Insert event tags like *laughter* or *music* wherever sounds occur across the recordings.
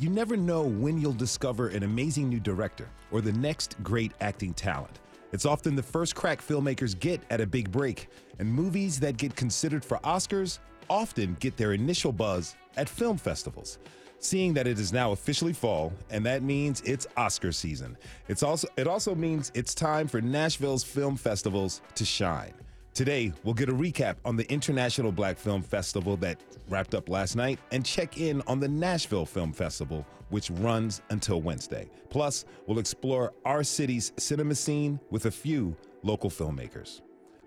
You never know when you'll discover an amazing new director or the next great acting talent. It's often the first crack filmmakers get at a big break, and movies that get considered for Oscars often get their initial buzz at film festivals. Seeing that it is now officially fall, and that means it's Oscar season. It's also it also means it's time for Nashville's film festivals to shine. Today, we'll get a recap on the International Black Film Festival that wrapped up last night and check in on the Nashville Film Festival, which runs until Wednesday. Plus, we'll explore our city's cinema scene with a few local filmmakers.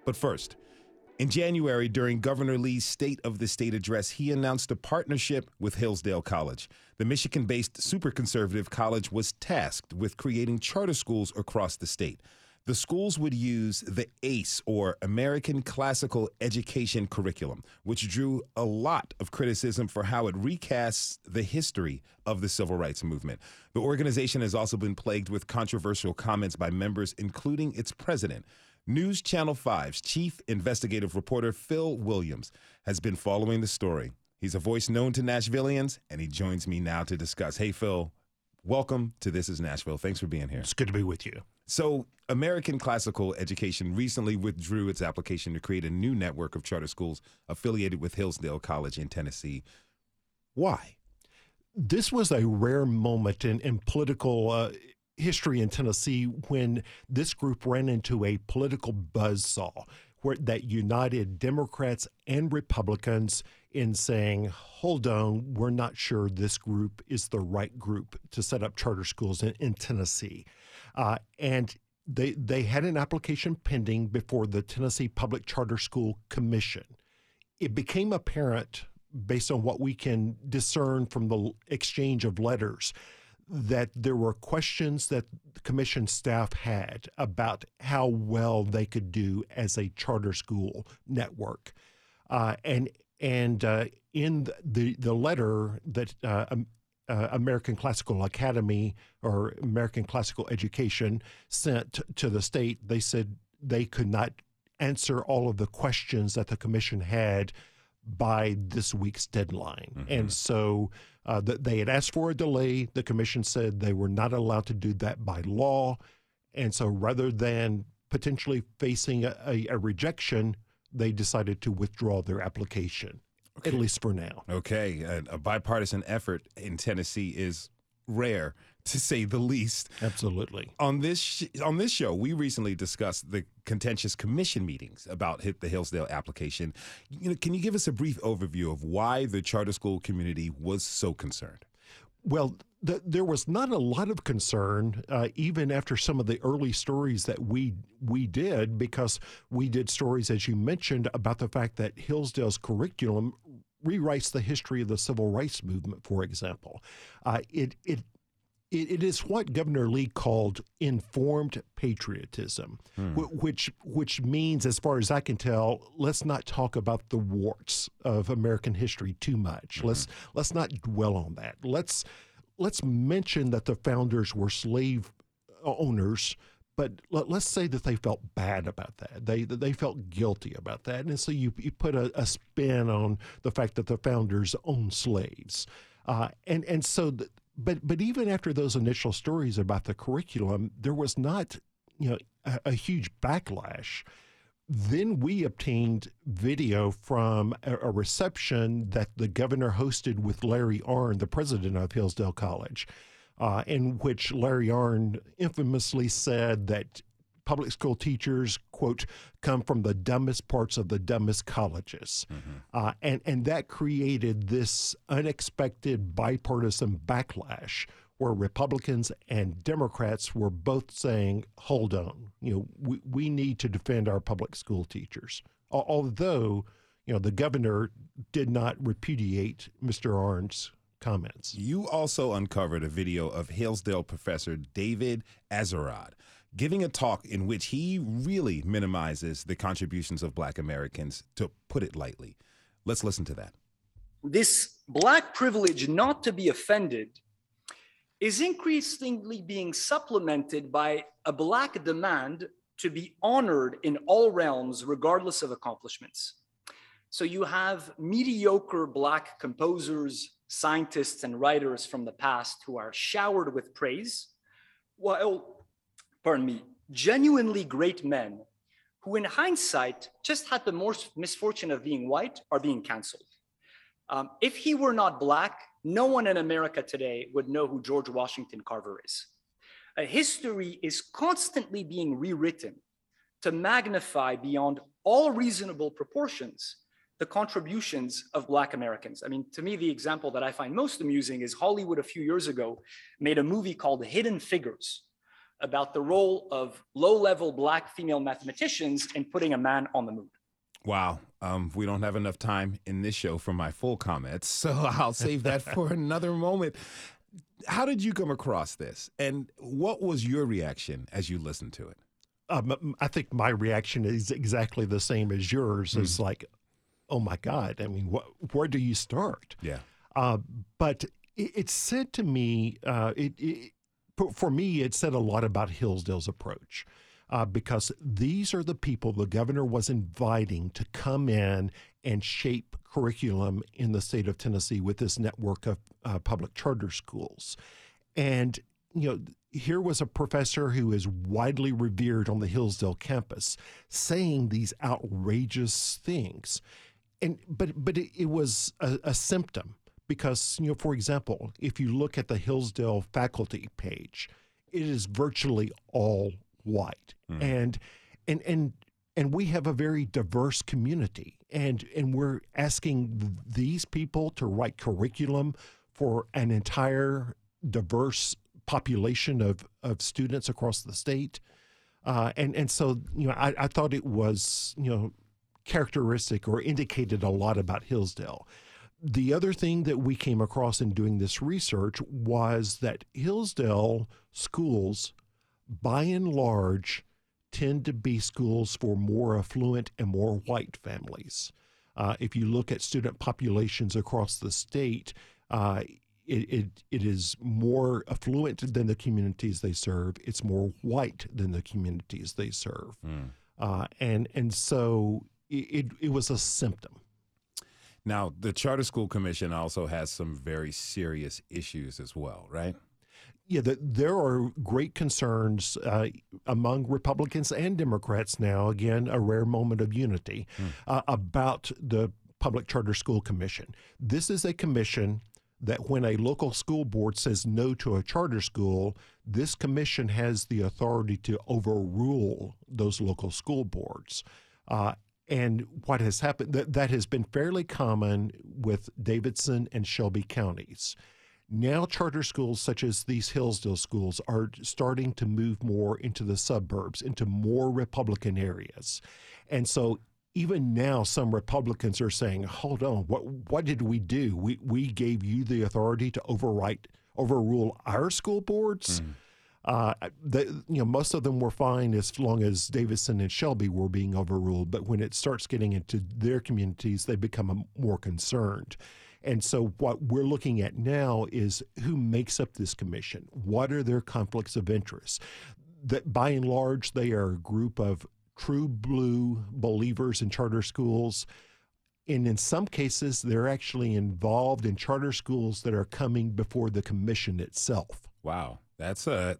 But first, in January, during Governor Lee's State of the State address, he announced a partnership with Hillsdale College. The Michigan based super conservative college was tasked with creating charter schools across the state the schools would use the ACE or American Classical Education curriculum, which drew a lot of criticism for how it recasts the history of the civil rights movement. The organization has also been plagued with controversial comments by members, including its president. News Channel 5's chief investigative reporter Phil Williams has been following the story. He's a voice known to Nashvillians, and he joins me now to discuss. Hey, Phil, welcome to This is Nashville. Thanks for being here. It's good to be with you. So, American Classical Education recently withdrew its application to create a new network of charter schools affiliated with Hillsdale College in Tennessee. Why? This was a rare moment in, in political uh, history in Tennessee when this group ran into a political buzzsaw where, that united Democrats and Republicans in saying, hold on, we're not sure this group is the right group to set up charter schools in, in Tennessee. Uh, and they they had an application pending before the Tennessee Public Charter School Commission. It became apparent, based on what we can discern from the exchange of letters, that there were questions that commission staff had about how well they could do as a charter school network, uh, and and uh, in the the letter that uh, uh, American Classical Academy or American Classical Education sent to the state, they said they could not answer all of the questions that the commission had by this week's deadline. Mm-hmm. And so uh, the, they had asked for a delay. The commission said they were not allowed to do that by law. And so rather than potentially facing a, a, a rejection, they decided to withdraw their application okay. at least for now. Okay, a, a bipartisan effort in Tennessee is rare to say the least. Absolutely. On this sh- on this show, we recently discussed the contentious commission meetings about the Hillsdale application. You know, can you give us a brief overview of why the charter school community was so concerned? Well, the, there was not a lot of concern, uh, even after some of the early stories that we we did, because we did stories, as you mentioned, about the fact that Hillsdale's curriculum rewrites the history of the civil rights movement. For example, uh, it it it is what Governor Lee called informed patriotism, hmm. which which means, as far as I can tell, let's not talk about the warts of American history too much. Mm-hmm. Let's let's not dwell on that. Let's let's mention that the founders were slave owners, but let, us say that they felt bad about that. They they felt guilty about that, and so you you put a, a spin on the fact that the founders owned slaves, uh, and and so. The, but but even after those initial stories about the curriculum, there was not you know a, a huge backlash. Then we obtained video from a, a, reception that the governor hosted with Larry Arnn, the president of Hillsdale College, uh, in which Larry Arnn infamously said that public school teachers, quote, come from the dumbest parts of the dumbest colleges. Mm-hmm. Uh, and, and that created this unexpected bipartisan backlash where Republicans and Democrats were both saying, hold on, you know, we, we need to defend our public school teachers. Although, you know, the governor did not repudiate Mr. Arnn's comments. You also uncovered a video of Hillsdale professor David Azerrad giving a talk in which he really minimizes the contributions of Black Americans, to put it lightly. Let's listen to that. This Black privilege not to be offended is increasingly being supplemented by a Black demand to be honored in all realms, regardless of accomplishments. So you have mediocre Black composers, scientists, and writers from the past who are showered with praise, while, pardon me, genuinely great men who, in hindsight, just had the misfortune of being white are being canceled. Um, if he were not Black, no one in America today would know who George Washington Carver is. A history is constantly being rewritten to magnify beyond all reasonable proportions the contributions of Black Americans. I mean, to me, the example that I find most amusing is Hollywood a few years ago made a movie called Hidden Figures about the role of low level Black female mathematicians in putting a man on the moon. Wow. Um, we don't have enough time in this show for my full comments, *laughs* so I'll save that *laughs* for another moment how did you come across this, and what was your reaction as you listened to it? Um, I think my reaction is exactly the same as yours. Mm. It's like, oh my God! I mean, wh- where do you start? Yeah. Uh, but it, it, said to me, uh, it, it, for me, it said a lot about Hillsdale's approach. Uh, because these are the people the governor was inviting to come in and shape curriculum in the state of Tennessee with this network of uh, public charter schools. And, you know, here was a professor who is widely revered on the Hillsdale campus saying these outrageous things. And but but it, it was a, a symptom because you know, for example, if you look at the Hillsdale faculty page, it is virtually all white. Mm. And and and and we have a very diverse community and and we're asking these people to write curriculum for an entire diverse population of of students across the state uh, and and so you know I, I thought it was you know characteristic or indicated a lot about Hillsdale. The other thing that we came across in doing this research was that Hillsdale schools, by and large, tend to be schools for more affluent and more white families. Uh, if you look at student populations across the state, uh, it, it, it is more affluent than the communities they serve. It's more white than the communities they serve. Mm. Uh, and, and so it, it was a symptom. Now, the Charter School Commission also has some very serious issues as well, right? Yeah, the, there are great concerns uh, among Republicans and Democrats now. Again, a rare moment of unity mm. uh, about the Public Charter School Commission. This is a commission that when a local school board says no to a charter school, this commission has the authority to overrule those local school boards. Uh, and what has happened that, that has been fairly common with Davidson and Shelby counties. Now, charter schools such as these Hillsdale schools are starting to move more into the suburbs, into more Republican areas. And so, even now, some Republicans are saying, hold on, what, what did we do? We, we gave you the authority to overwrite, overrule our school boards. Mm. Uh, the, you know, most of them were fine as long as Davidson and Shelby were being overruled. But when it starts getting into their communities, they become more concerned. And so, what we're looking at now is who makes up this commission? What are their conflicts of interest? That by and large, they are a group of true blue believers in charter schools. And in some cases, they're actually involved in charter schools that are coming before the commission itself. Wow. That's a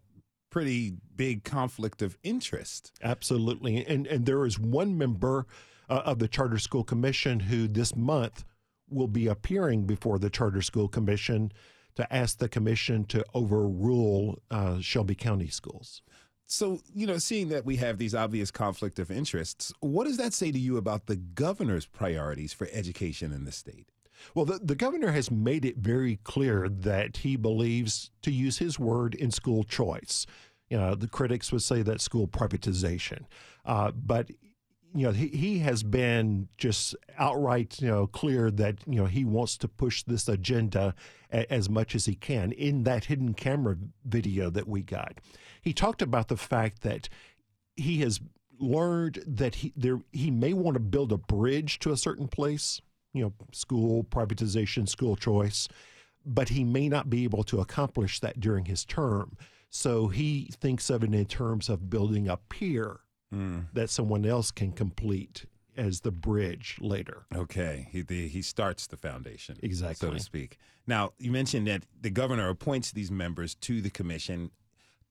pretty big conflict of interest. Absolutely. And, and there is one member uh, of the Charter School Commission who this month will be appearing before the Charter School Commission to ask the commission to overrule uh, Shelby County schools. So, you know, seeing that we have these obvious conflict of interests, what does that say to you about the governor's priorities for education in the state? Well, the, the governor has made it very clear that he believes, to use his word, in school choice. You know, the critics would say that school privatization. Uh, but you know, he, he has been just outright, you know, clear that, you know, he wants to push this agenda a, as much as he can in that hidden camera video that we got. He talked about the fact that he has learned that he there he may want to build a bridge to a certain place, you know, school privatization, school choice, but he may not be able to accomplish that during his term. So he thinks of it in terms of building a pier mm. that someone else can complete as the bridge later. Okay, he the, he starts the foundation, exactly, so to speak. Now you mentioned that the governor appoints these members to the commission.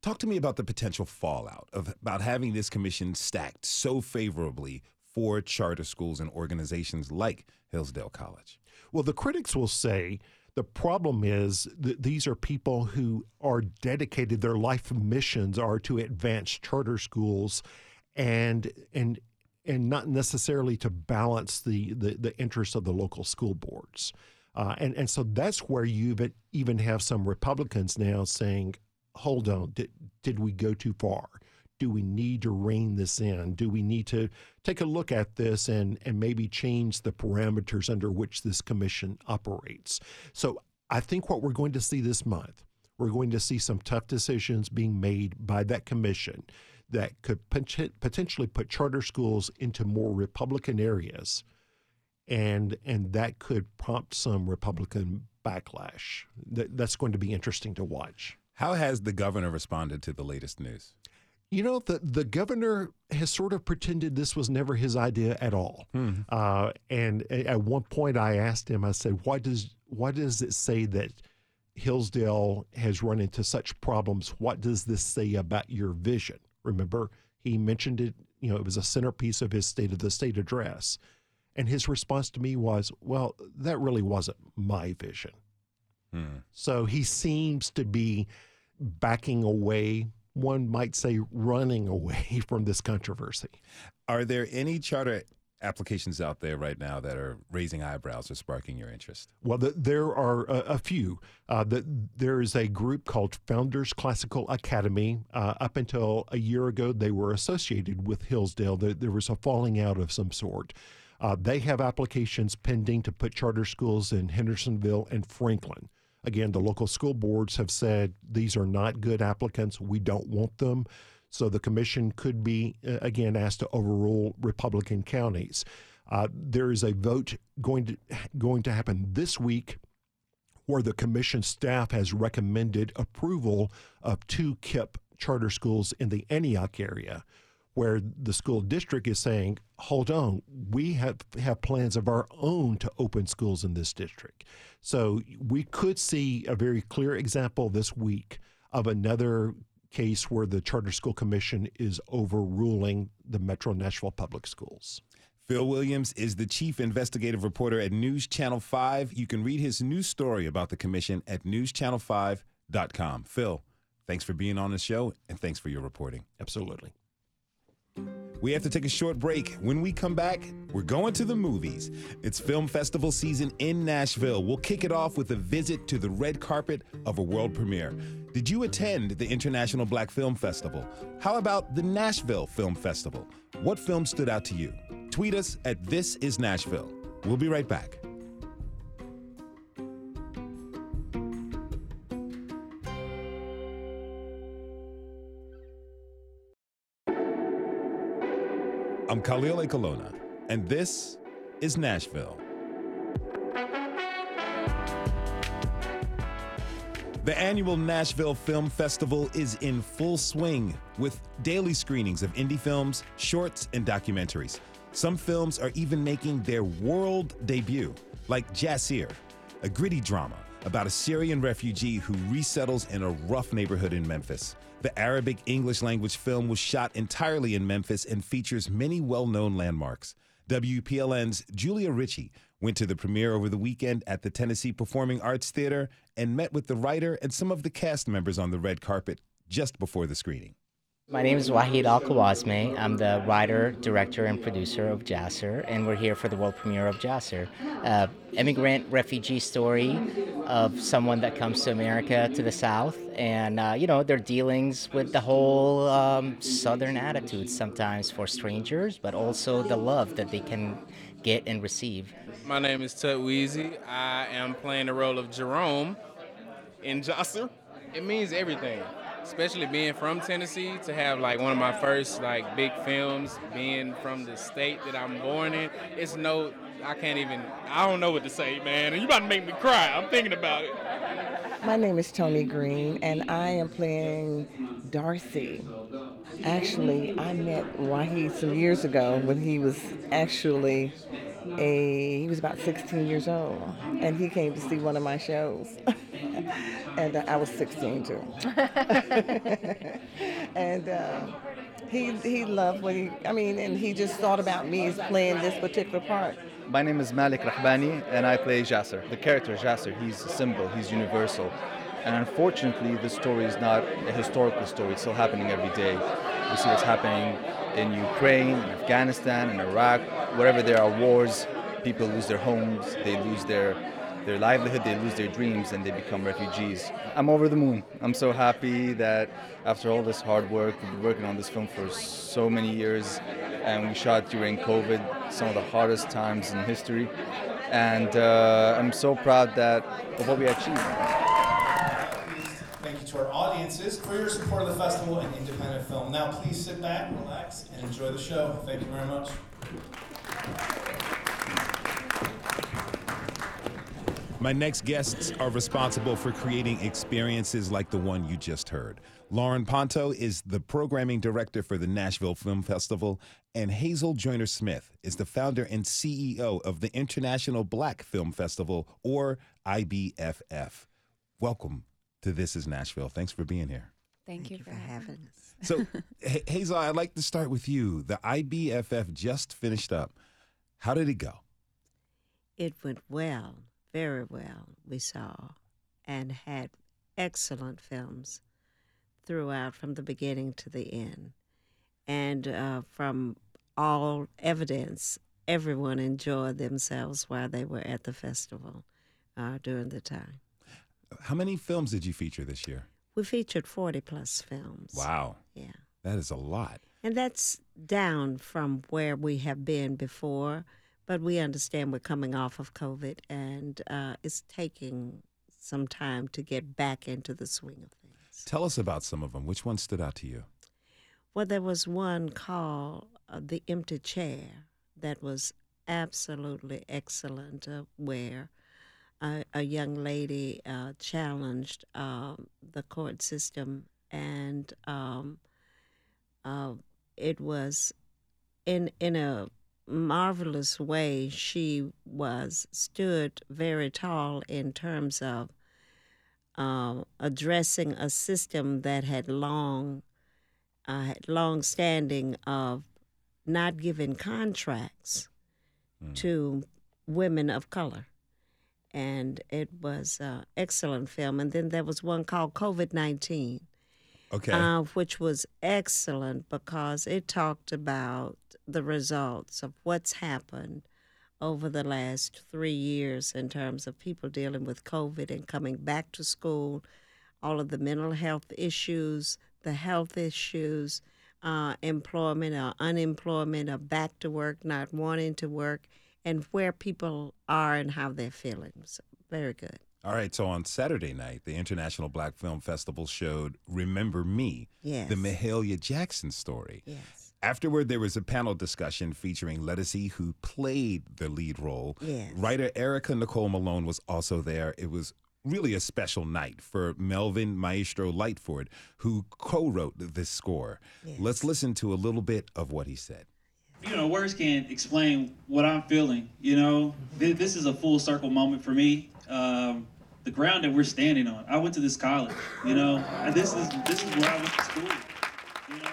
Talk to me about the potential fallout of about having this commission stacked so favorably for charter schools and organizations like Hillsdale College. Well, the critics will say the problem is that these are people who are dedicated, their life missions are to advance charter schools and and and not necessarily to balance the the, the interests of the local school boards. Uh, and and so that's where you even have some Republicans now saying, "Hold on, did did we go too far? Do we need to rein this in? Do we need to take a look at this and and maybe change the parameters under which this commission operates?" So I think what we're going to see this month, we're going to see some tough decisions being made by that commission that could potentially put charter schools into more Republican areas, and and that could prompt some Republican backlash. That, that's going to be interesting to watch. How has the governor responded to the latest news? You know, the, the governor has sort of pretended this was never his idea at all. Hmm. Uh, and at one point, I asked him, I said, "Why does why does it say that Hillsdale has run into such problems? What does this say about your vision?" Remember, he mentioned it, you know, it was a centerpiece of his State of the State address. And his response to me was, well, that really wasn't my vision. Hmm. So he seems to be backing away, one might say running away *laughs* from this controversy. Are there any charter applications out there right now that are raising eyebrows or sparking your interest? Well, the, there are a, a few. Uh, the, there is a group called Founders Classical Academy. Uh, up until a year ago, they were associated with Hillsdale. There, there was a falling out of some sort. Uh, they have applications pending to put charter schools in Hendersonville and Franklin. Again, the local school boards have said these are not good applicants. We don't want them. So the commission could be, uh, again, asked to overrule Republican counties. Uh, there is a vote going to going to happen this week where the commission staff has recommended approval of two KIPP charter schools in the Antioch area, where the school district is saying, hold on, we have, have plans of our own to open schools in this district. So we could see a very clear example this week of another case where the Charter School Commission is overruling the Metro Nashville Public Schools. Phil Williams is the chief investigative reporter at News Channel 5. You can read his news story about the commission at newschannel5.com. Phil, thanks for being on the show and thanks for your reporting. Absolutely. We have to take a short break. When we come back, we're going to the movies. It's film festival season in Nashville. We'll kick it off with a visit to the red carpet of a world premiere. Did you attend the International Black Film Festival? How about the Nashville Film Festival? What film stood out to you? Tweet us at This Is Nashville. We'll be right back. I'm Khalil Ekulona, and this is Nashville. The annual Nashville Film Festival is in full swing with daily screenings of indie films, shorts, and documentaries. Some films are even making their world debut, like Jacir, a gritty drama about a Syrian refugee who resettles in a rough neighborhood in Memphis. The Arabic English language film was shot entirely in Memphis and features many well known landmarks. WPLN's Julia Ritchie went to the premiere over the weekend at the Tennessee Performing Arts Theater and met with the writer and some of the cast members on the red carpet just before the screening. My name is Waheed AlQawasmi. I'm the writer, director, and producer of Jacir, and we're here for the world premiere of Jacir, uh, immigrant refugee story of someone that comes to America to the South, and uh, you know their dealings with the whole um, Southern attitude sometimes for strangers, but also the love that they can get and receive. My name is Tut Weezy. I am playing the role of Jerome in Jacir. It means everything especially being from Tennessee, to have like one of my first like big films, being from the state that I'm born in, it's no, I can't even, I don't know what to say, man. You about to make me cry. I'm thinking about it. My name is Tony Green, and I am playing Darcy. Actually, I met Wahid some years ago when he was actually a he was about 16 years old, and he came to see one of my shows. *laughs* and uh, I was 16 too. *laughs* and uh, he he loved what he. I mean, and he just thought about me as playing this particular part. My name is Malik Rahbani, and I play Jacir. The character Jacir, he's a symbol, he's universal. And unfortunately, this story is not a historical story. It's still happening every day. We see what's happening in Ukraine, in Afghanistan, in Iraq, wherever there are wars, people lose their homes, they lose their their livelihood, they lose their dreams, and they become refugees. I'm over the moon. I'm so happy that after all this hard work, we've been working on this film for so many years, and we shot during COVID, some of the hardest times in history. And uh, I'm so proud that of what we achieved. To our audiences for your support of the festival and independent film. Now, please sit back, relax, and enjoy the show. Thank you very much. My next guests are responsible for creating experiences like the one you just heard. Lauren Ponto is the programming director for the Nashville Film Festival, and Hazel Joyner Smith is the founder and CEO of the International Black Film Festival, or IBFF. Welcome to This is Nashville. Thanks for being here. Thank, Thank you, you, for having us. So, *laughs* Hazel, I'd like to start with you. The IBFF just finished up. How did it go? It went well very well, we saw, and had excellent films throughout from the beginning to the end. And uh, from all evidence, everyone enjoyed themselves while they were at the festival uh, during the time. How many films did you feature this year? We featured 40 plus films. Wow. Yeah. That is a lot. And that's down from where we have been before but we understand we're coming off of COVID and uh, it's taking some time to get back into the swing of things. Tell us about some of them. Which one stood out to you? Well, there was one called uh, The Empty Chair that was absolutely excellent, uh, where a young lady uh, challenged um, the court system and um, uh, it was in in a marvelous way she was stood very tall in terms of uh, addressing a system that had long uh, had long standing of not giving contracts mm. to women of color and it was an excellent film. And then there was one called covid-19 okay. uh, which was excellent because it talked about the results of what's happened over the last three years in terms of people dealing with COVID and coming back to school, all of the mental health issues, the health issues, uh, employment or unemployment, or back to work, not wanting to work, and where people are and how they're feeling. So very good. All right, so on Saturday night, the International Black Film Festival showed Remember Me, yes. the Mahalia Jackson story. Yes. Afterward, there was a panel discussion featuring Ledisi, who played the lead role. Yes. Writer Erica Nicole Malone was also there. It was really a special night for Melvin Maestro Lightford, who co wrote this score. Yes. Let's listen to a little bit of what he said. You know, words can't explain what I'm feeling. You know, this is a full circle moment for me. Um, the ground that we're standing on. I went to this college, you know, and this is this is where I went to school You know,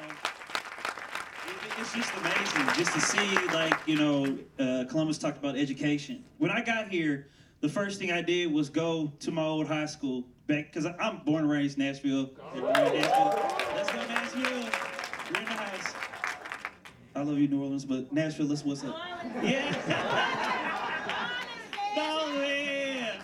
it, it's just amazing just to see, like, you know, uh, Columbus talked about education. When I got here, the first thing I did was go to my old high school back because I'm born and raised Nashville. Nashville. Love you, New Orleans, but Nashville, that's what's up. Yeah. *laughs* no, man.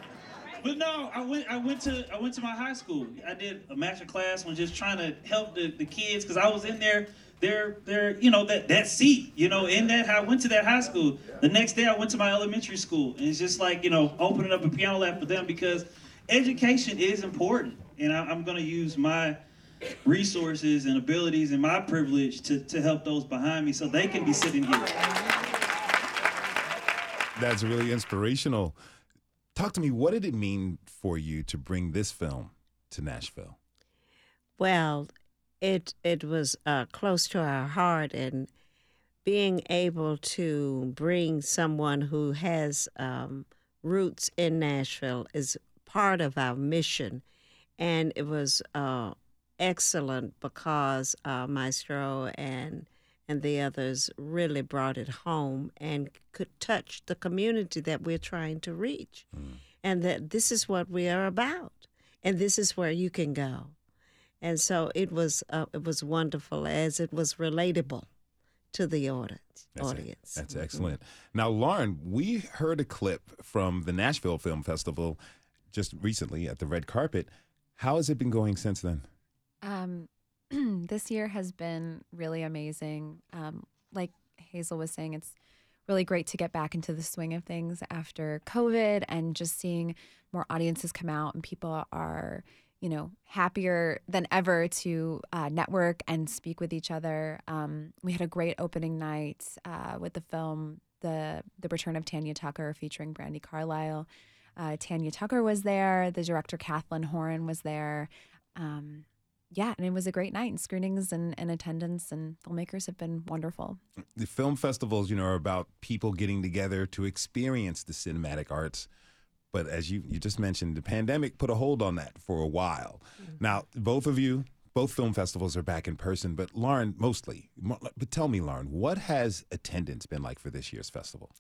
But no, I went. I went to. I went to my high school. I did a master class on just trying to help the, the kids because I was in there. They're, they're, you know, that that seat, you know, in that. I went to that high school. The next day, I went to my elementary school, and it's just like, you know, opening up a piano lab for them because education is important, and I, I'm going to use my resources and abilities and my privilege to, to help those behind me so they can be sitting here. That's really inspirational. Talk to me. What did it mean for you to bring this film to Nashville? Well, it it was uh, close to our heart, and being able to bring someone who has um, roots in Nashville is part of our mission, and it was uh, excellent because uh, Maestro and and the others really brought it home and could touch the community that we're trying to reach, and that this is what we are about, and this is where you can go and so it was uh, it was wonderful as it was relatable to the audience. That's, audience. that's excellent. Now, Lauren, we heard a clip from the Nashville Film Festival just recently at the red carpet. How has it been going since then? Um, *clears throat* this year has been really amazing. Um, like Hazel was saying, it's really great to get back into the swing of things after COVID and just seeing more audiences come out and people are, you know, happier than ever to uh, network and speak with each other. Um, we had a great opening night uh, with the film the the Return of Tanya Tucker featuring Brandi Carlile. Uh, Tanya Tucker was there. The director Kathlyn Horan was there. Um, yeah, and it was a great night and screenings and, and attendance and filmmakers have been wonderful. The film festivals, you know, are about people getting together to experience the cinematic arts. But as you, you just mentioned, the pandemic put a hold on that for a while. Mm-hmm. Now, both of you, both film festivals are back in person, but Lauren, mostly. But tell me, Lauren, what has attendance been like for this year's festival?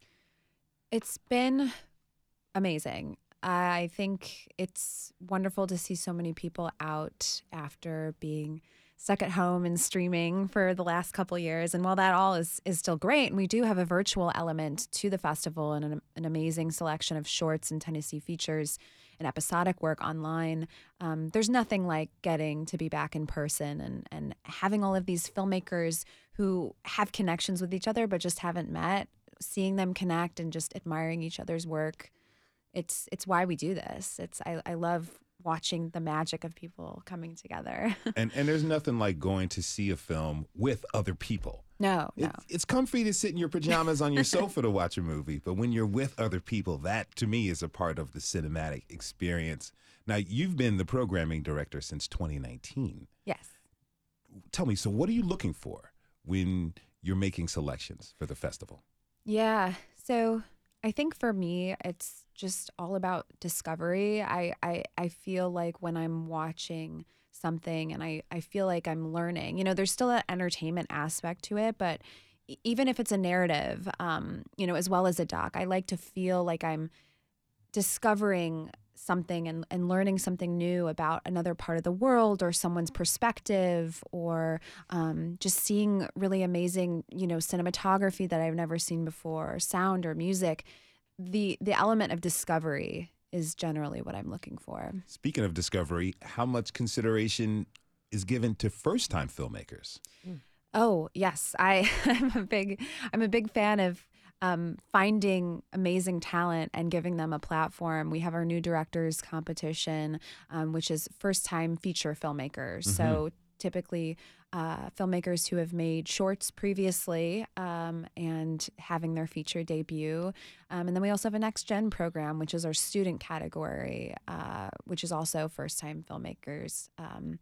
It's been amazing. I think it's wonderful to see so many people out after being stuck at home and streaming for the last couple years. And while that all is is still great, and we do have a virtual element to the festival and an, an amazing selection of shorts and Tennessee features and episodic work online. Um, there's nothing like getting to be back in person and and having all of these filmmakers who have connections with each other but just haven't met. Seeing them connect and just admiring each other's work it's it's why we do this. It's I, I love watching the magic of people coming together. *laughs* and and there's nothing like going to see a film with other people. no, no. It's, it's comfy to sit in your pajamas on your *laughs* sofa to watch a movie, but when you're with other people, that to me is a part of the cinematic experience. Now, you've been the programming director since 2019. Yes. Tell me, so what are you looking for when you're making selections for the festival? Yeah. So I think for me, it's just all about discovery. I, I, I feel like when I'm watching something and I, I feel like I'm learning, you know, there's still an entertainment aspect to it, but even if it's a narrative, um, you know, as well as a doc, I like to feel like I'm discovering something and, and learning something new about another part of the world or someone's perspective or um, just seeing really amazing you know cinematography that i've never seen before or sound or music the the element of discovery is generally what i'm looking for. Speaking of discovery, how much consideration is given to first time filmmakers? Oh yes, I *laughs* am a big I'm a big fan of um, finding amazing talent and giving them a platform. We have our new directors competition, um, which is first time feature filmmakers. So typically. Uh, filmmakers who have made shorts previously um, and having their feature debut. Um, and then we also have a next gen program, which is our student category, uh, which is also first time filmmakers. Um,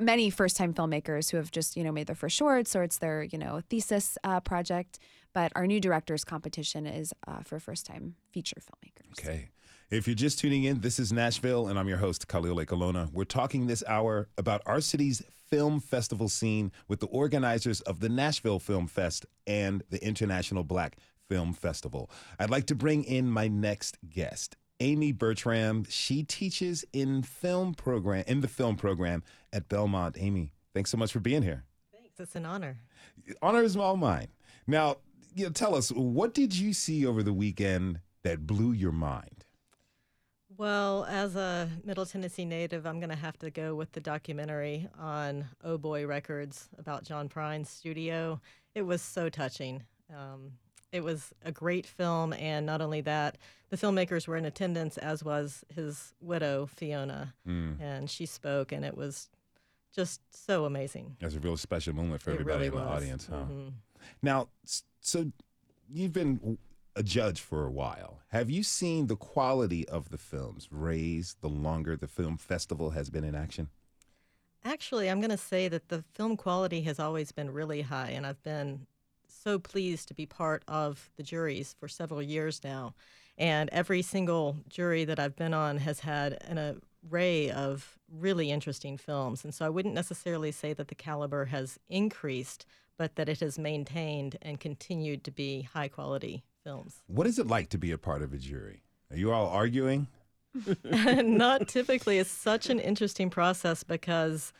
many first time filmmakers who have just you know made their first shorts or it's their you know thesis uh, project but our new directors competition is uh, for first time feature filmmakers Okay. If you're just tuning in, this is Nashville, and I'm your host, Khalil Ekulona. We're talking this hour about our city's film festival scene with the organizers of the Nashville Film Fest and the International Black Film Festival. I'd like to bring in my next guest. Amy Bertram, she teaches in film program in the film program at Belmont. Amy, thanks so much for being here. Thanks. It's an honor. Honor is all mine. Now, you know, tell us, what did you see over the weekend that blew your mind? Well, as a Middle Tennessee native, I'm going to have to go with the documentary on Oh Boy Records about John Prine's studio. It was so touching. Um, it was a great film, and not only that, the filmmakers were in attendance, as was his widow, Fiona, Mm. and she spoke, and it was just so amazing. That's a real special moment for It everybody really in the was. audience, huh? Mhm. Now, so you've been a judge for a while. Have you seen the quality of the films raise the longer the film festival has been in action? Actually, I'm going to say that the film quality has always been really high, and I've been so pleased to be part of the juries for several years now. And every single jury that I've been on has had an uh, array of really interesting films. And so I wouldn't necessarily say that the caliber has increased, but that it has maintained and continued to be high quality films. What is it like to be a part of a jury? Are you all arguing? *laughs* *laughs* Not typically. It's such an interesting process because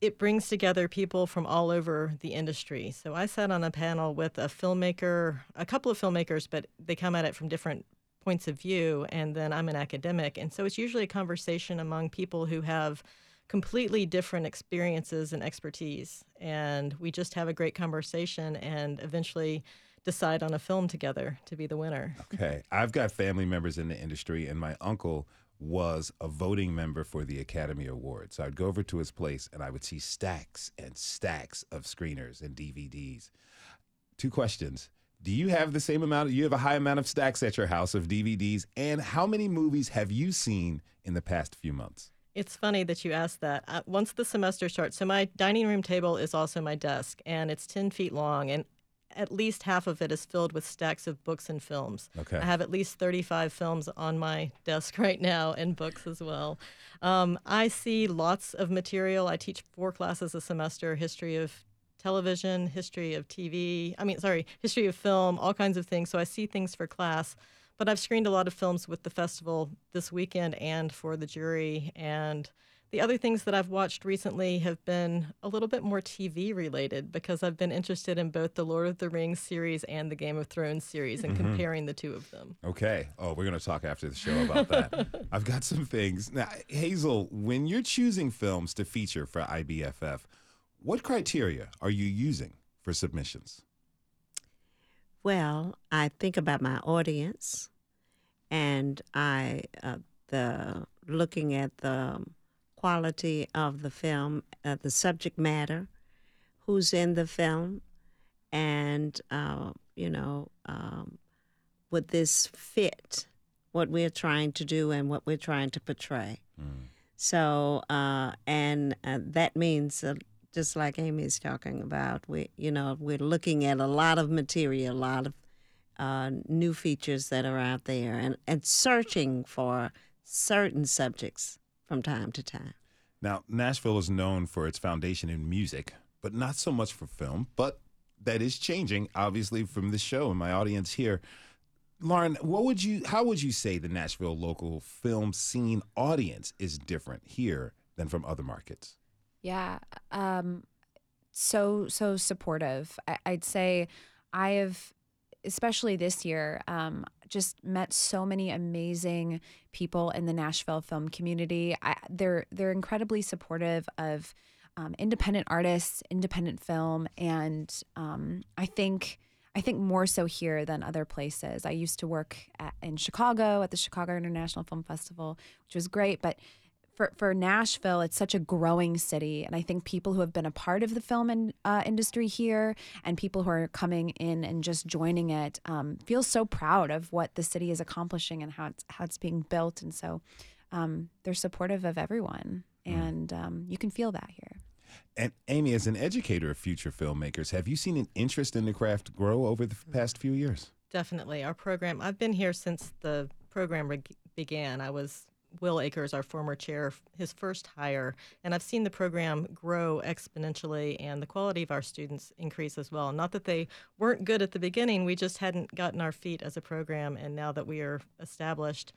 it brings together people from all over the industry. So I sat on a panel with a filmmaker, a couple of filmmakers, but they come at it from different points of view. And then I'm an academic. And so it's usually a conversation among people who have completely different experiences and expertise. And we just have a great conversation and eventually decide on a film together to be the winner. Okay. I've got family members in the industry, and my uncle was a voting member for the Academy Awards. So I'd go over to his place and I would see stacks and stacks of screeners and DVDs. Two questions. Do you have the same amount? You have a high amount of stacks at your house of DVDs. And how many movies have you seen in the past few months? It's funny that you asked that. Uh, once the semester starts, so my dining room table is also my desk, and it's 10 feet long, and at least half of it is filled with stacks of books and films. Okay. I have at least 35 films on my *laughs* desk right now, and books as well. Um, I see lots of material. I teach four classes a semester history of television, history of TV, I mean, sorry, history of film, all kinds of things. So I see things for class. But I've screened a lot of films with the festival this weekend and for the jury. And the other things that I've watched recently have been a little bit more TV related because I've been interested in both the Lord of the Rings series and the Game of Thrones series and Mhm. comparing the two of them. Okay. Oh, we're going to talk after the show about that. *laughs* I've got some things. Now, Hazel, when you're choosing films to feature for IBFF, what criteria are you using for submissions? Well, I think about my audience, and I uh, the looking at the quality of the film, uh, the subject matter, who's in the film, and uh, you know, um, would this fit what we're trying to do and what we're trying to portray? So, uh, and uh, that means, uh, just like Amy's talking about, we, you know, we're looking at a lot of material, a lot of uh, new features that are out there, and, and searching for certain subjects from time to time. Now, Nashville is known for its foundation in music, but not so much for film. But that is changing, obviously, from the show and my audience here. Lauren, what would you? How would you say the Nashville local film scene audience is different here than from other markets? Yeah. Um, so, so supportive. I, I'd say I have, especially this year, um, just met so many amazing people in the Nashville film community. I, they're, they're incredibly supportive of um, independent artists, independent film. And um, I think, I think more so here than other places. I used to work at, in Chicago at the Chicago International Film Festival, which was great, but for, for Nashville, it's such a growing city. And I think people who have been a part of the film in, uh, industry here and people who are coming in and just joining it um, feel so proud of what the city is accomplishing and how it's, how it's being built. And so um, they're supportive of everyone. And um, you can feel that here. And Amy, as an educator of future filmmakers, have you seen an interest in the craft grow over the past few years? Definitely. Our program, I've been here since the program reg- began. I was Will Akers, our former chair, his first hire, and I've seen the program grow exponentially and the quality of our students increase as well. Not that they weren't good at the beginning, we just hadn't gotten our feet as a program, and now that we are established,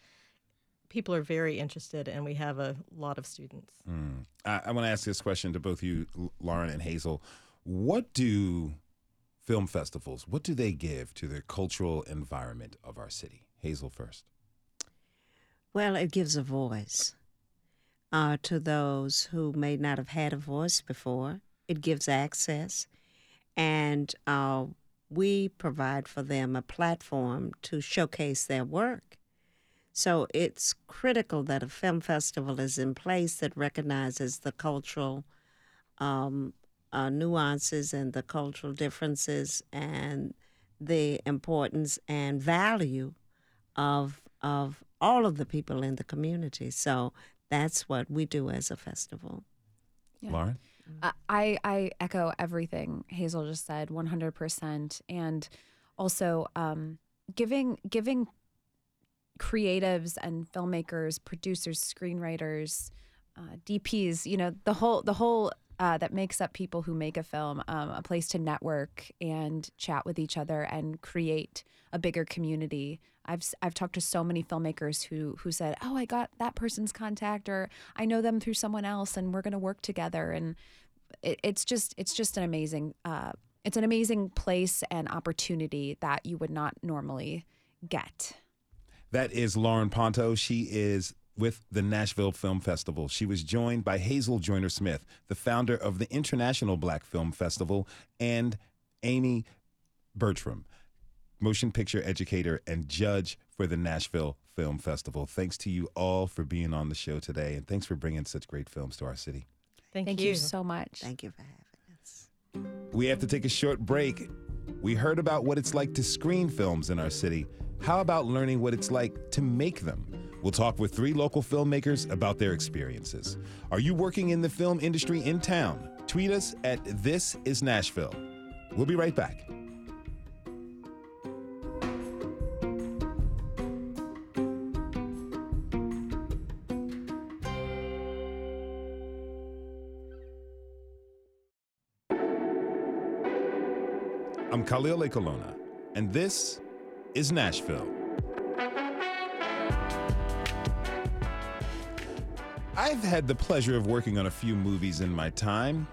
people are very interested and we have a lot of students. Mm. I, I want to ask this question to both you, Lauren and Hazel. What do film festivals, what do they give to the cultural environment of our city? Hazel first. Well, it gives a voice uh, to those who may not have had a voice before. It gives access, and uh, we provide for them a platform to showcase their work. So it's critical that a film festival is in place that recognizes the cultural um, uh, nuances and the cultural differences and the importance and value of of all of the people in the community. So that's what we do as a festival. Yeah. Lauren? Uh, I I echo everything Hazel just said, 100%, and also um, giving giving creatives and filmmakers, producers, screenwriters, uh, DPs, you know, the whole the whole uh, that makes up people who make a film um, a place to network and chat with each other and create a bigger community. I've I've talked to so many filmmakers who who said, "Oh, I got that person's contact, or I know them through someone else, and we're going to work together." And it, it's just it's just an amazing uh, it's an amazing place and opportunity that you would not normally get. That is Lauren Ponto. She is with the Nashville Film Festival. She was joined by Hazel Joyner Smith, the founder of the International Black Film Festival, and Amy Bertram, motion picture educator and judge for the Nashville Film Festival. Thanks to you all for being on the show today, and thanks for bringing such great films to our city. Thank, Thank you. you so much. Thank you for having us. We have to take a short break. We heard about what it's like to screen films in our city. How about learning what it's like to make them? We'll talk with three local filmmakers about their experiences. Are you working in the film industry in town? Tweet us at This Is Nashville. We'll be right back. I'm Khalil Ekulona, and this is Nashville. I've had the pleasure of working on a few movies in my time,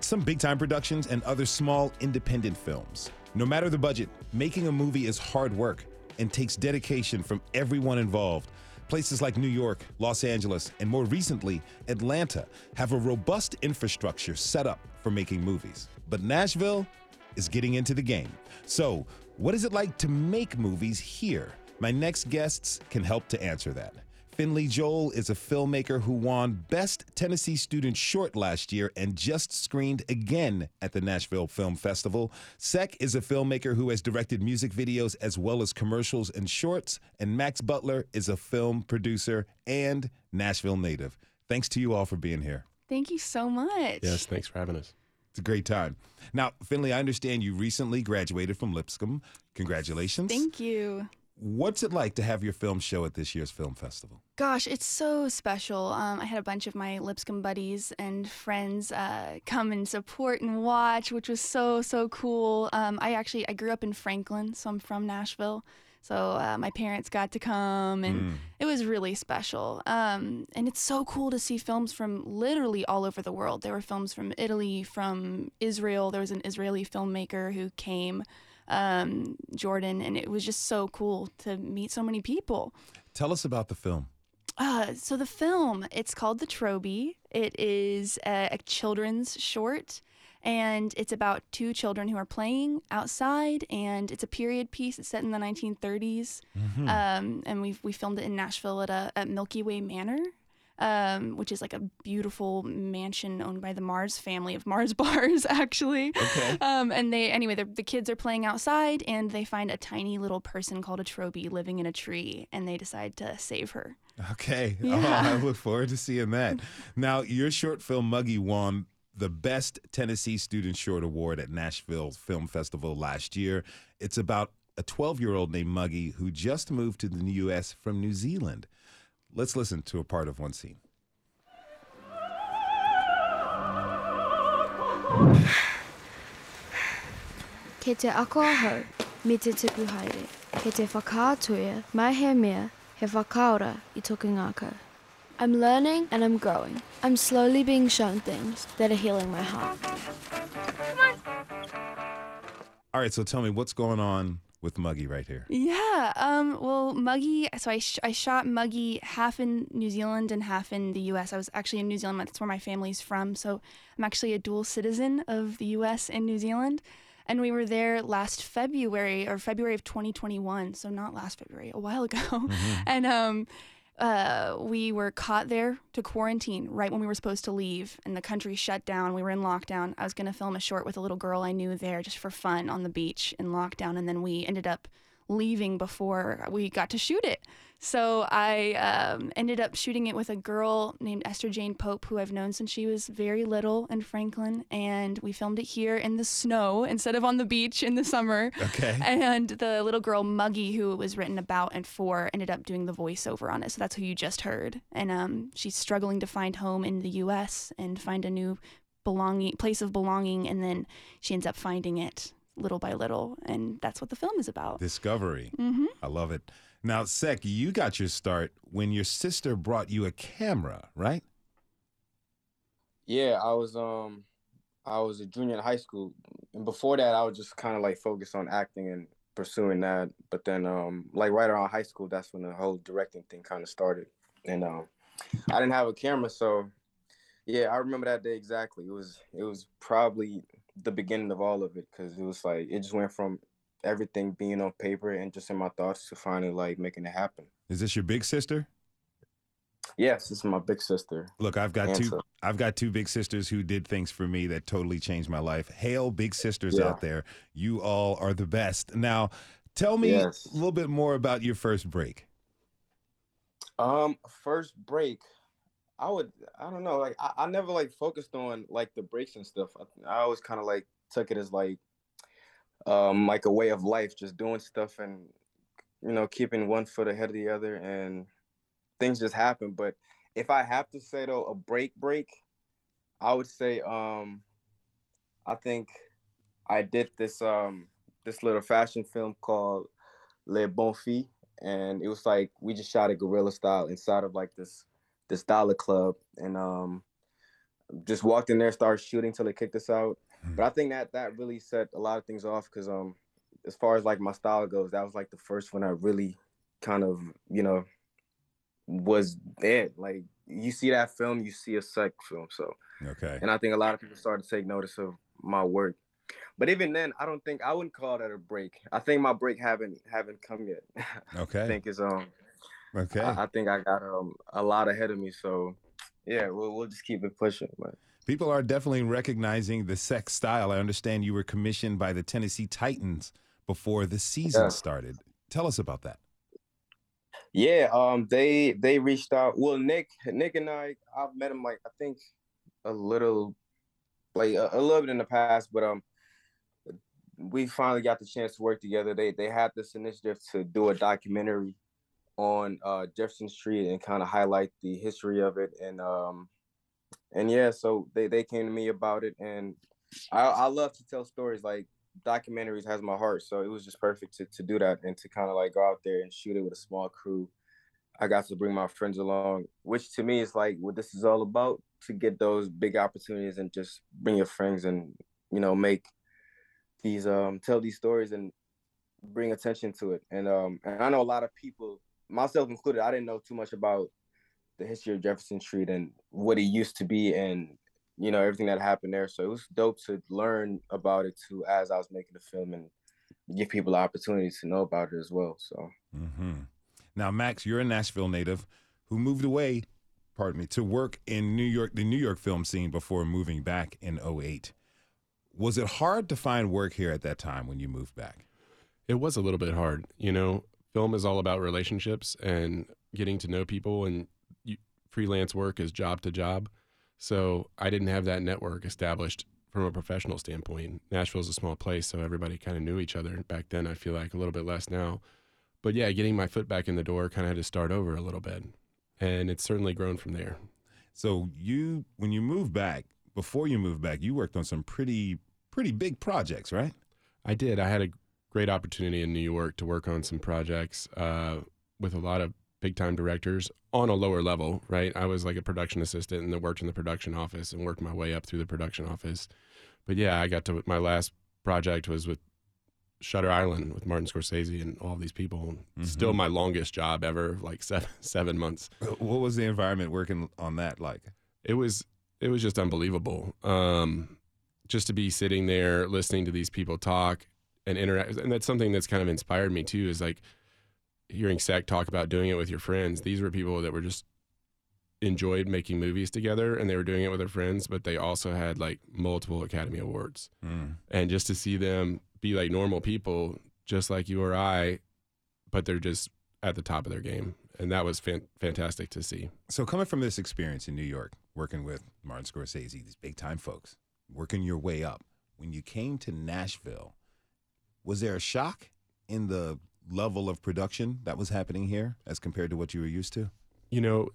some big time productions, and other small independent films. No matter the budget, making a movie is hard work and takes dedication from everyone involved. Places like New York, Los Angeles, and more recently, Atlanta have a robust infrastructure set up for making movies. But Nashville is getting into the game. So, what is it like to make movies here? My next guests can help to answer that. Phynley Joel is a filmmaker who won Best Tennessee Student Short last year and just screened again at the Nashville Film Festival. Seck is a filmmaker who has directed music videos as well as commercials and shorts. And Max Butler is a film producer and Nashville native. Thanks to you all for being here. Thank you so much. Yes, thanks for having us. It's a great time. Now, Phynley, I understand you recently graduated from Lipscomb. Congratulations. Thank you. What's it like to have your film show at this year's film festival? Gosh, it's so special. Um, I had a bunch of my Lipscomb buddies and friends uh, come and support and watch, which was so so cool. Um, I actually I grew up in Franklin, so I'm from Nashville. So uh, my parents got to come, and Mm. it was really special. Um, and it's so cool to see films from literally all over the world. There were films from Italy, from Israel. There was an Israeli filmmaker who came, um, Jordan, and it was just so cool to meet so many people. Tell us about the film. Uh, so the film, it's called The Troby. It is a, a children's short, and it's about two children who are playing outside, and it's a period piece. It's set in the 1930s, Mhm. um, and we we filmed it in Nashville at a at Milky Way Manor. Um, which is like a beautiful mansion owned by the Mars family of Mars *laughs* bars, actually. Okay. Um, and they, anyway, the kids are playing outside and they find a tiny little person called a Troby living in a tree and they decide to save her. Okay. Oh, Yeah. I look forward to seeing that. Now, your short film Muggy won the Best Tennessee Student Short Award at Nashville Film Festival last year. It's about a 12 year old named Muggy who just moved to the U.S. from New Zealand. Let's listen to a part of one scene. Me te tipu haere. Mai he mea, he whakaora i toku ngākau. I'm learning and I'm growing. I'm slowly being shown things that are healing my heart. Come on, All right, so tell me what's going on with Muggy right here. Yeah. Um, well, Muggy. So I, sh- I shot Muggy half in New Zealand and half in the U.S. I was actually in New Zealand. That's where my family's from. So I'm actually a dual citizen of the U.S. and New Zealand. And we were there last February or February of 2021. So not last February, a while ago. *laughs* And um, uh, we were caught there to quarantine right when we were supposed to leave, and the country shut down. We were in lockdown. I was going to film a short with a little girl I knew there just for fun on the beach in lockdown, and then we ended up leaving before we got to shoot it. So I um, ended up shooting it with a girl named Esther Jane Pope, who I've known since she was very little in Franklin. And we filmed it here in the snow instead of on the beach in the summer. Okay. And the little girl Muggy, who it was written about and for, ended up doing the voiceover on it. So that's who you just heard. And um, she's struggling to find home in the U.S. and find a new belonging place of belonging. And then she ends up finding it little by little. And that's what the film is about. Discovery. Mhm. I love it. Now, Seck, you got your start when your sister brought you a camera, right? Yeah, I was um I was a junior in high school. And before that I was just kinda like focused on acting and pursuing that. But then um like right around high school that's when the whole directing thing kinda started. And um I didn't have a camera, so yeah, I remember that day exactly. It was it was probably the beginning of all of it because it was like it just went from everything being on paper and just in my thoughts to finally like making it happen. Is this your big sister? Yes, this is my big sister. Look, I've got two. I've got two big sisters who did things for me that totally changed my life. Hail, big sisters Yeah. out there! You all are the best. Now, tell me Yes. a little bit more about your first break. Um, first break, I would, I don't know, like I, I never like focused on like the breaks and stuff. I, I always kind of like took it as like, um, like a way of life, just doing stuff and you know keeping one foot ahead of the other, and things just happen. But if I have to say though, a break break, I would say, um, I think I did this um this little fashion film called Le Filles, and it was like we just shot it guerrilla style inside of like this this dollar club, and um just walked in there, started shooting till they kicked us out. But I think that that really set a lot of things off because um as far as like my style goes, that was like the first one I really kind of you know was there. Like you see that film, you see a Seck film, so Okay. and I think a lot of people started to take notice of my work. But even then, I don't think I wouldn't call that a break. I think my break haven't haven't come yet. *laughs* Okay. I think it's um Okay. I, I think I got um a lot ahead of me. So yeah, we'll we'll just keep it pushing. But People are definitely recognizing the Seck's style. I understand you were commissioned by the Tennessee Titans before the season Yeah. started. Tell us about that. yeah, um they they reached out. Well, Nick Nick and I I've met him like I think a little like a, a little bit in the past, but um we finally got the chance to work together. They they had this initiative to do a documentary on uh, Jefferson Street and kind of highlight the history of it. And um, and yeah, so they they came to me about it, and I I love to tell stories. Like documentaries has my heart, so it was just perfect to to do that and to kind of like go out there and shoot it with a small crew. I got to bring my friends along, which to me is like what this is all about to get those big opportunities and just bring your friends and you know make these um tell these stories and bring attention to it. And um and I know a lot of people, myself included, I didn't know too much about the history of Jefferson Street and what it used to be and you know everything that happened there. So it was dope to learn about it too as I was making the film and give people the opportunity to know about it as well. So hmm Now, Max, you're a Nashville native who moved away, pardon me, to work in New York, the New York film scene before moving back in 08. Was it hard to find work here at that time when you moved back? It was a little bit hard. You know, film is all about relationships and getting to know people, and you, freelance work is job to job. So I didn't have that network established from a professional standpoint. Nashville's a small place, so everybody kind of knew each other back then. I feel like a little bit less now. But yeah, getting my foot back in the door kind of had to start over a little bit. And it's certainly grown from there. So you, when you moved back, before you moved back, you worked on some pretty, pretty big projects, right? I did. I had a great opportunity in New York to work on some projects uh, with a lot of big time directors on a lower level, right? I was like a production assistant and then worked in the production office and worked my way up through the production office. But yeah, I got to my last project was with Shutter Island with Martin Scorsese and all these people. Still Mhm. my longest job ever, like *laughs* seven seven months. What was the environment working on that like? It was it was just unbelievable. Um, just to be sitting there listening to these people talk and interact, and that's something that's kind of inspired me too. Is like hearing Seck talk about doing it with your friends. These were people that were just enjoyed making movies together, and they were doing it with their friends, but they also had like multiple Academy Awards, Mm. and just to see them be like normal people, just like you or I, but they're just at the top of their game, and that was fan- fantastic to see. So coming from this experience in New York, working with Martin Scorsese, these big time folks, working your way up, when you came to Nashville, was there a shock in the level of production that was happening here as compared to what you were used to? you know,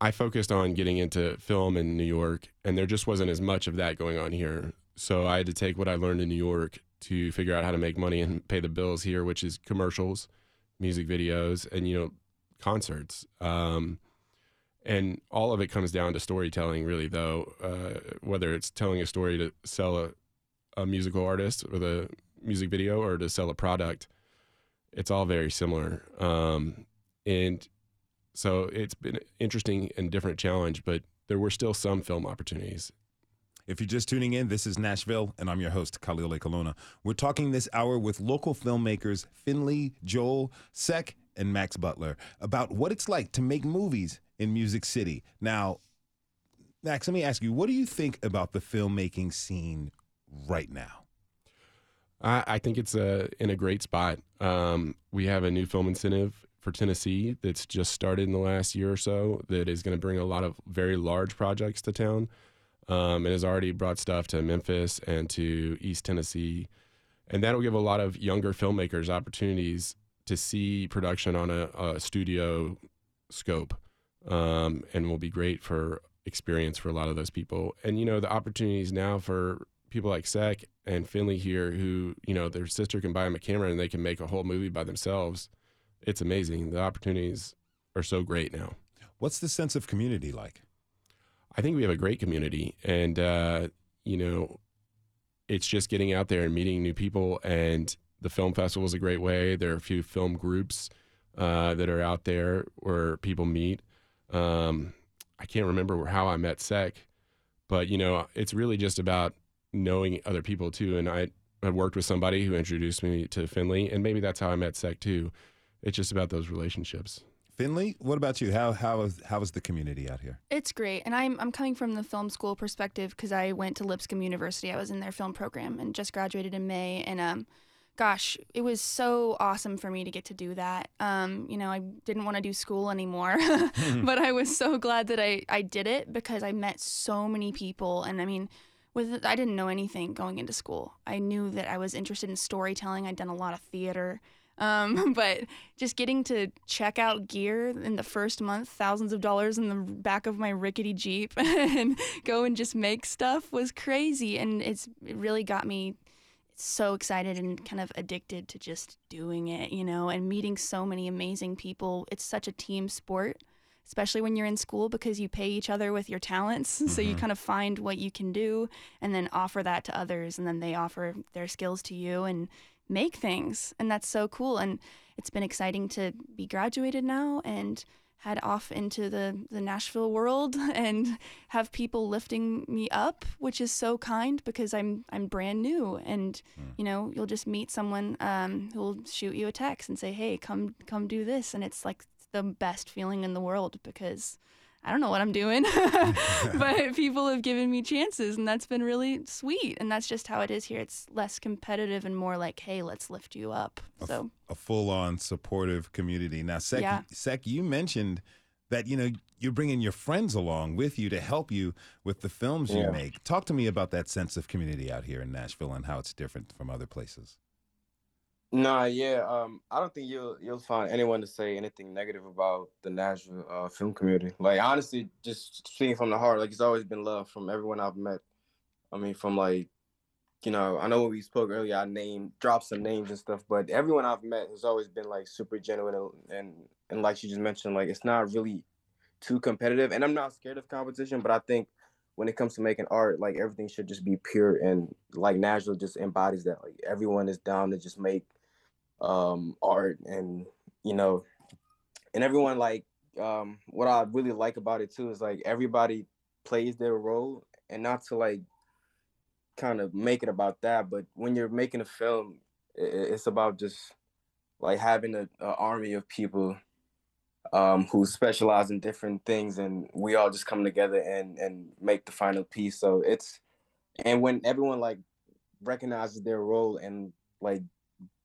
I focused on getting into film in New York, and there just wasn't as much of that going on here. So I had to take what I learned in New York to figure out how to make money and pay the bills here, which is commercials, music videos, and you know, concerts. Um, and all of it comes down to storytelling, really. Though, uh, whether it's telling a story to sell a, a musical artist or a music video or to sell a product, it's all very similar. Um, and so it's been an interesting and different challenge, but there were still some film opportunities. If you're just tuning in, this is Nashville, and I'm your host, Khalil Ekulona. We're talking this hour with local filmmakers Phynley, Joel, Seck, and Max Butler about what it's like to make movies in Music City. Now, Max, let me ask you, what do you think about the filmmaking scene right now? I, I think it's a, in a great spot. Um, we have a new film incentive for Tennessee that's just started in the last year or so that is going to bring a lot of very large projects to town um, and has already brought stuff to Memphis and to East Tennessee. And that'll give a lot of younger filmmakers opportunities to see production on a, a studio scope um, and will be great for experience for a lot of those people. And, you know, the opportunities now for people like Seck and Phynley here who, you know, their sister can buy them a camera and they can make a whole movie by themselves. It's amazing. The opportunities are so great now. What's the sense of community like? I think we have a great community, and uh, you know, it's just getting out there and meeting new people. And the film festival is a great way. There are a few film groups uh, that are out there where people meet. Um, I can't remember how I met Seck, but you know, it's really just about knowing other people too. And I had worked with somebody who introduced me to Phynley, and maybe that's how I met Seck too. It's just about those relationships. Phynley, what about you? How how is how is the community out here? It's great, and I'm I'm coming from the film school perspective because I went to Lipscomb University. I was in their film program and just graduated in May. And um, gosh, it was so awesome for me to get to do that. Um, you know, I didn't want to do school anymore, *laughs* *laughs* but I was so glad that I I did it because I met so many people. And I mean, with I didn't know anything going into school. I knew that I was interested in storytelling. I'd done a lot of theater. Um, *laughs* but just getting to check out gear in the first month, thousands of dollars in the back of my rickety Jeep, *laughs* and go and just make stuff was crazy. And it's it really got me so excited and kind of addicted to just doing it, you know, and meeting so many amazing people. It's such a team sport, especially when you're in school because you pay each other with your talents. *laughs* So you Mhm. kind of find what you can do and then offer that to others, and then they offer their skills to you and make things. And that's so cool. And it's been exciting to be graduated now and head off into the, the Nashville world *laughs* and have people lifting me up, which is so kind because I'm I'm brand new and you know, you'll just meet someone um, who'll shoot you a text and say, Hey, come come do this and it's like the best feeling in the world because I don't know what I'm doing. *laughs* *laughs* but people have given me chances and that's been really sweet. And that's just how it is here. It's less competitive and more like, hey, let's lift you up. So A full on supportive community. Now, Seck, Yeah. Seck, you mentioned that you know you're bringing your friends along with you to help you with the films you make. Talk to me about that sense of community out here in Nashville and how it's different from other places. Nah, yeah. Um, I don't think you'll you'll find anyone to say anything negative about the Nashville uh, film community. Like honestly, just speaking from the heart, like it's always been love from everyone I've met. I mean, from like, you know, I know we spoke earlier, I named dropped some names and stuff, but everyone I've met has always been like super genuine and and, and like you just mentioned, like it's not really too competitive. And I'm not scared of competition, but I think when it comes to making art, like everything should just be pure and like Nashville just embodies that. Like everyone is down to just make um art and you know and everyone like um what I really like about it too is like everybody plays their role and not to like kind of make it about that, but when you're making a film, it's about just like having a, a army of people um, who specialize in different things, and we all just come together and and make the final piece. So it's and when everyone like recognizes their role and like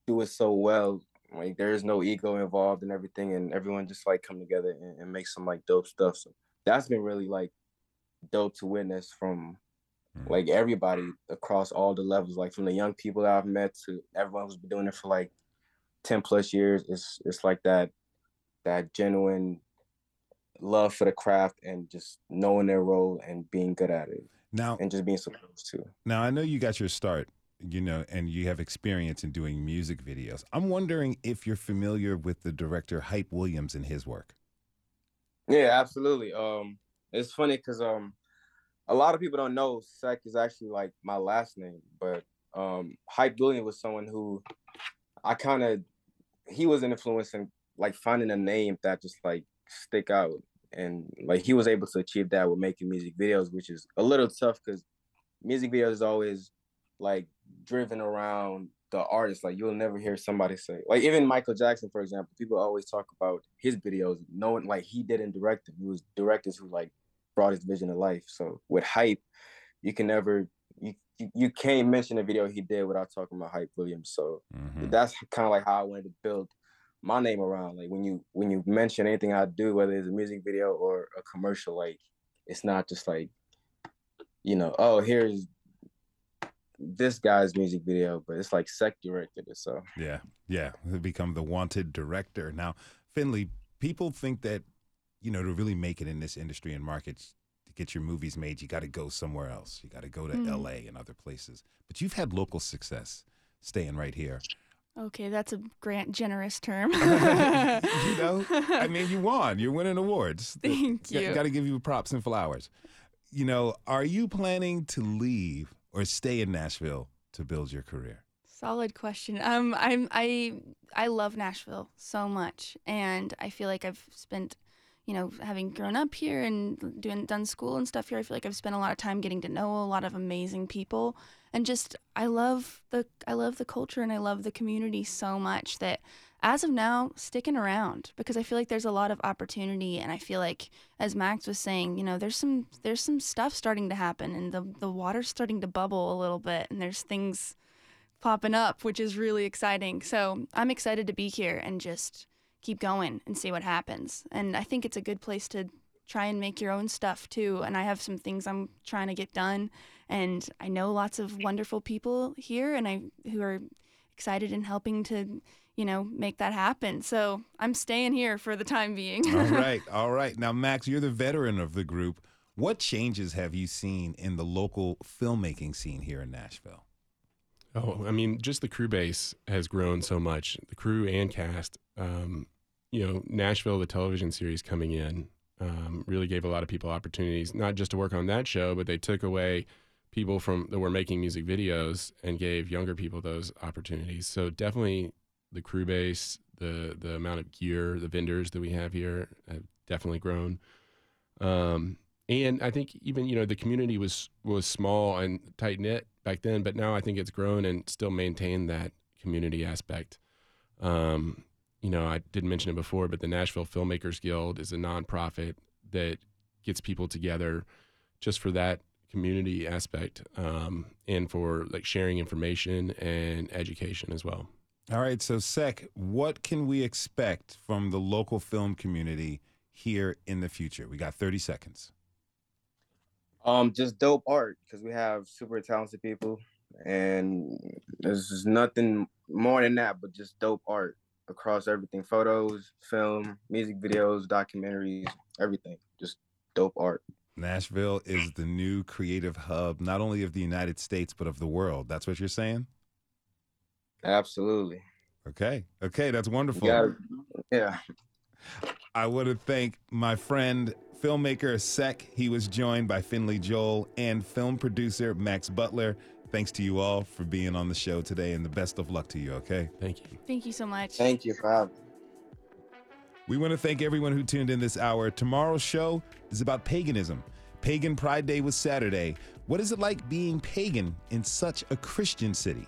do it so well, like there is no ego involved and everything, and everyone just like come together and, and make some like dope stuff. So that's been really like dope to witness from mm. like everybody across all the levels, like from the young people that I've met to everyone who's been doing it for like 10 plus years. It's it's like that that genuine love for the craft and just knowing their role and being good at it. Now and just being supposed to. Now I know you got your start, you know, and you have experience in doing music videos. I'm wondering if you're familiar with the director Hype Williams and his work. Yeah, absolutely. Um, it's funny because um, a lot of people don't know Seck is actually like my last name, but um, Hype Williams was someone who I kind of he was an influence in like finding a name that just like stick out and like he was able to achieve that with making music videos which is a little tough because music videos is always like driven around the artist like you'll never hear somebody say like even michael jackson for example people always talk about his videos knowing like he didn't direct them it was directors who like brought his vision to life so with hype you can never you you can't mention a video he did without talking about hype williams so mm-hmm. that's kind of like how i wanted to build my name around. Like when you when you mention anything I do, whether it's a music video or a commercial, like it's not just like, you know, oh here's this guy's music video, but it's like Seck directed it. So yeah, yeah, become the wanted director. Now, Phynley, people think that you know to really make it in this industry and markets to get your movies made, you got to go somewhere else. You got to go to mm. L.A. and other places. But you've had local success staying right here. Okay, that's a grant generous term. *laughs* you *laughs* know, I mean, you won. You're winning awards. Thank you. Got to give you props and flowers. You know, are you planning to leave or stay in Nashville to build your career? Solid question. Um, I'm I I love Nashville so much, and I feel like I've spent you know, having grown up here and doing done school and stuff here, I feel like I've spent a lot of time getting to know a lot of amazing people and just I love the I love the culture and I love the community so much that as of now sticking around because I feel like there's a lot of opportunity and I feel like as Max was saying, you know, there's some there's some stuff starting to happen and the the water's starting to bubble a little bit and there's things popping up which is really exciting. So, I'm excited to be here and just keep going and see what happens. And I think it's a good place to try and make your own stuff too. And I have some things I'm trying to get done. And I know lots of wonderful people here and I who are excited and helping to, you know, make that happen. So I'm staying here for the time being. all *laughs* right. All right. Now, Max, you're the veteran of the group. What changes have you seen in the local filmmaking scene here in Nashville? Oh, I mean, just the crew base has grown so much. The crew and cast. Um, you know, Nashville, the television series coming in, um, really gave a lot of people opportunities, not just to work on that show, but they took away people from that were making music videos and gave younger people those opportunities. So definitely the crew base, the the amount of gear, the vendors that we have here have definitely grown. Um, and I think even you know the community was was small and tight knit back then, but now I think it's grown and still maintained that community aspect. Um, you know, I didn't mention it before, but the Nashville Filmmakers Guild is a nonprofit that gets people together just for that community aspect um, and for like sharing information and education as well. All right, so Seck, what can we expect from the local film community here in the future? We got 30 seconds. Um, just dope art because we have super talented people, and there's nothing more than that, but just dope art across everything photos, film, music videos, documentaries, everything. Just dope art. Nashville is the new creative hub, not only of the United States, but of the world. That's what you're saying? Absolutely. Okay. Okay. That's wonderful. Yeah. yeah. I want to thank my friend filmmaker Seck. He was joined by Phynley Joel and film producer Max Butler. Thanks to you all for being on the show today, and the best of luck to you, okay? Thank you. Thank you so much. Thank you for having me. We want to thank everyone who tuned in this hour. Tomorrow's show is about paganism. Pagan Pride Day was Saturday. What is it like being pagan in such a Christian city?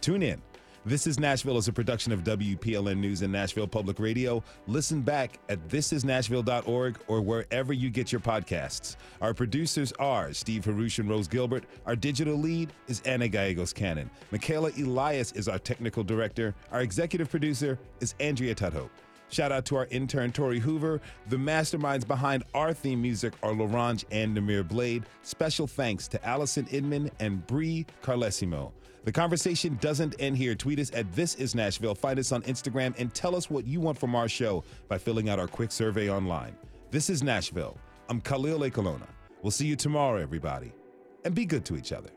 Tune in. This is Nashville is a production of WPLN News and Nashville Public Radio. Listen back at thisisnashville.org or wherever you get your podcasts. Our producers are Steve Harush and Rose Gilbert. Our digital lead is Anna Gallegos Cannon. Michaela Elias is our technical director. Our executive producer is Andrea Tudhope. Shout out to our intern, Tori Hoover. The masterminds behind our theme music are Laurent and Namir Blade. Special thanks to Allison Inman and Bree Carlesimo. The conversation doesn't end here. Tweet us at This Is Nashville. Find us on Instagram and tell us what you want from our show by filling out our quick survey online. This is Nashville. I'm Khalil Ekulona. We'll see you tomorrow, everybody. And be good to each other.